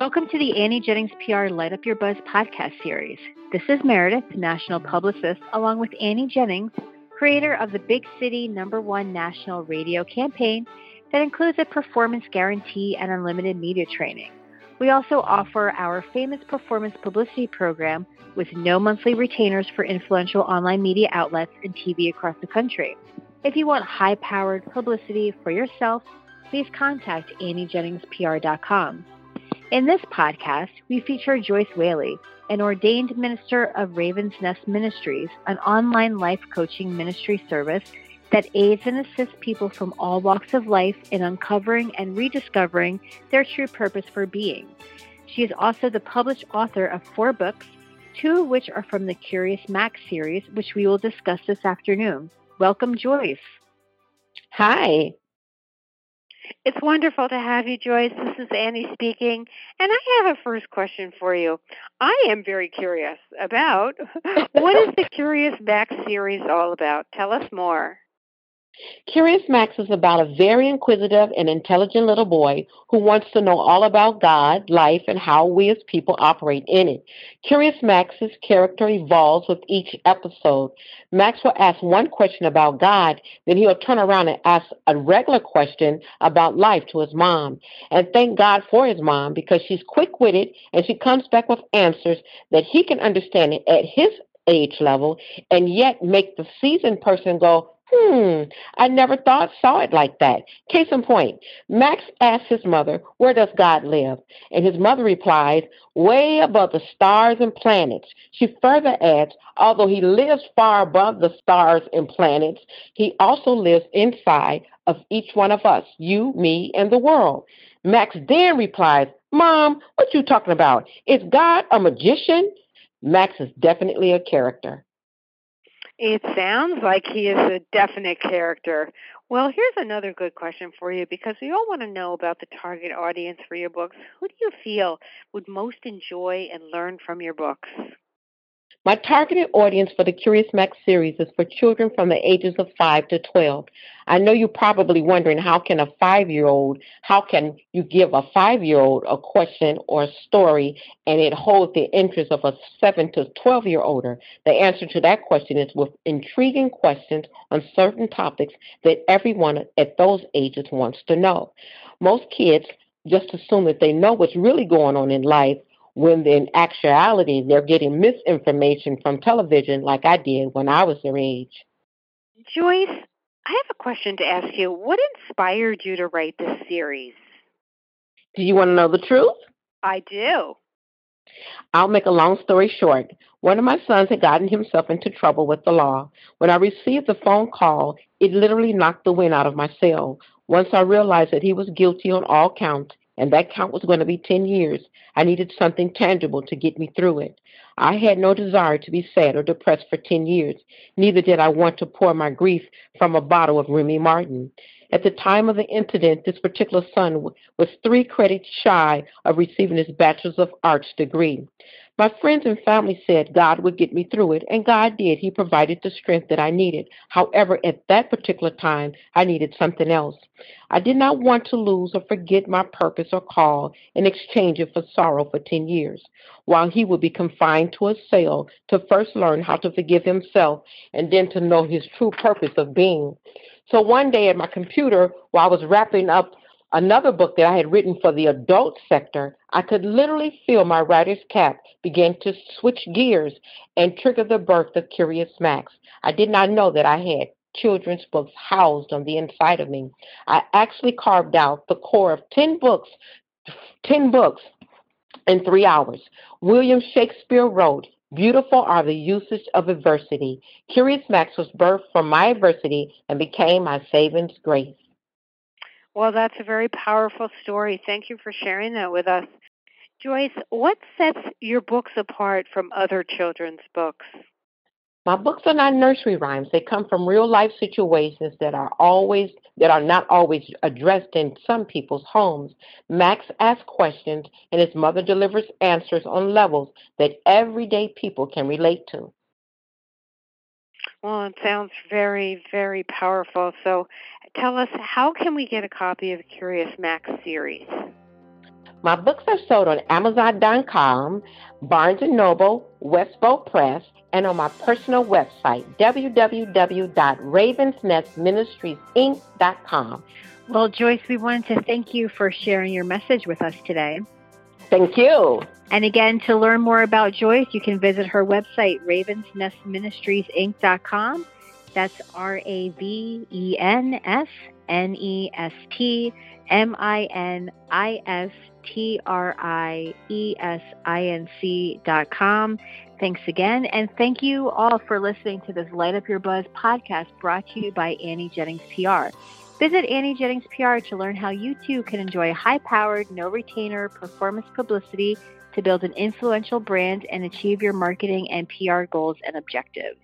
Welcome to the Annie Jennings PR Light Up Your Buzz podcast series. This is Meredith, national publicist, along with Annie Jennings, creator of the Big City Number One National Radio campaign that includes a performance guarantee and unlimited media training. We also offer our famous performance publicity program with no monthly retainers for influential online media outlets and TV across the country. If you want high powered publicity for yourself, please contact AnnieJenningsPR.com. In this podcast, we feature Joyce Whaley, an ordained minister of Raven's Nest Ministries, an online life coaching ministry service that aids and assists people from all walks of life in uncovering and rediscovering their true purpose for being. She is also the published author of four books, two of which are from the Curious Max series, which we will discuss this afternoon. Welcome, Joyce. Hi. It's wonderful to have you, Joyce. This is Annie speaking, and I have a first question for you. I am very curious about what is the Curious Max series all about? Tell us more. Curious Max is about a very inquisitive and intelligent little boy who wants to know all about God, life, and how we as people operate in it. Curious Max's character evolves with each episode. Max will ask one question about God, then he'll turn around and ask a regular question about life to his mom. And thank God for his mom because she's quick witted and she comes back with answers that he can understand at his age level and yet make the seasoned person go, Hmm, I never thought saw it like that. Case in point, Max asks his mother, Where does God live? And his mother replies, Way above the stars and planets. She further adds, Although he lives far above the stars and planets, he also lives inside of each one of us, you, me, and the world. Max then replies, Mom, what you talking about? Is God a magician? Max is definitely a character. It sounds like he is a definite character. Well, here's another good question for you because we all want to know about the target audience for your books. Who do you feel would most enjoy and learn from your books? My targeted audience for the Curious Max series is for children from the ages of 5 to 12. I know you're probably wondering how can a 5-year-old, how can you give a 5-year-old a question or a story and it holds the interest of a 7 to 12-year-older? The answer to that question is with intriguing questions on certain topics that everyone at those ages wants to know. Most kids just assume that they know what's really going on in life when in actuality they're getting misinformation from television like I did when I was their age. Joyce, I have a question to ask you. What inspired you to write this series? Do you want to know the truth? I do. I'll make a long story short. One of my sons had gotten himself into trouble with the law. When I received the phone call, it literally knocked the wind out of my sail. Once I realized that he was guilty on all counts, and that count was going to be 10 years. I needed something tangible to get me through it. I had no desire to be sad or depressed for 10 years. Neither did I want to pour my grief from a bottle of Remy Martin. At the time of the incident, this particular son was three credits shy of receiving his Bachelor's of Arts degree. My friends and family said God would get me through it, and God did. He provided the strength that I needed. However, at that particular time, I needed something else. I did not want to lose or forget my purpose or call and exchange it for sorrow for 10 years, while he would be confined to a cell to first learn how to forgive himself and then to know his true purpose of being. So one day at my computer, while I was wrapping up another book that I had written for the adult sector, I could literally feel my writer's cap begin to switch gears and trigger the birth of Curious Max. I did not know that I had children's books housed on the inside of me. I actually carved out the core of 10 books, 10 books in 3 hours. William Shakespeare wrote, Beautiful are the uses of adversity. Curious Max was birthed from my adversity and became my saving grace. Well, that's a very powerful story. Thank you for sharing that with us. Joyce, what sets your books apart from other children's books? My books are not nursery rhymes. They come from real life situations that are always that are not always addressed in some people's homes. Max asks questions and his mother delivers answers on levels that everyday people can relate to. Well, it sounds very, very powerful. So tell us, how can we get a copy of the Curious Max series? My books are sold on Amazon.com, Barnes & Noble, Westbow Press, and on my personal website, www.ravensnestministriesinc.com. Well, Joyce, we wanted to thank you for sharing your message with us today. Thank you. And again, to learn more about Joyce, you can visit her website, ravensnestministriesinc.com. That's R A V E N S N E S T M I N I S T R I E S I N C dot com. Thanks again. And thank you all for listening to this Light Up Your Buzz podcast brought to you by Annie Jennings PR. Visit Annie Jennings PR to learn how you too can enjoy high powered, no retainer performance publicity to build an influential brand and achieve your marketing and PR goals and objectives.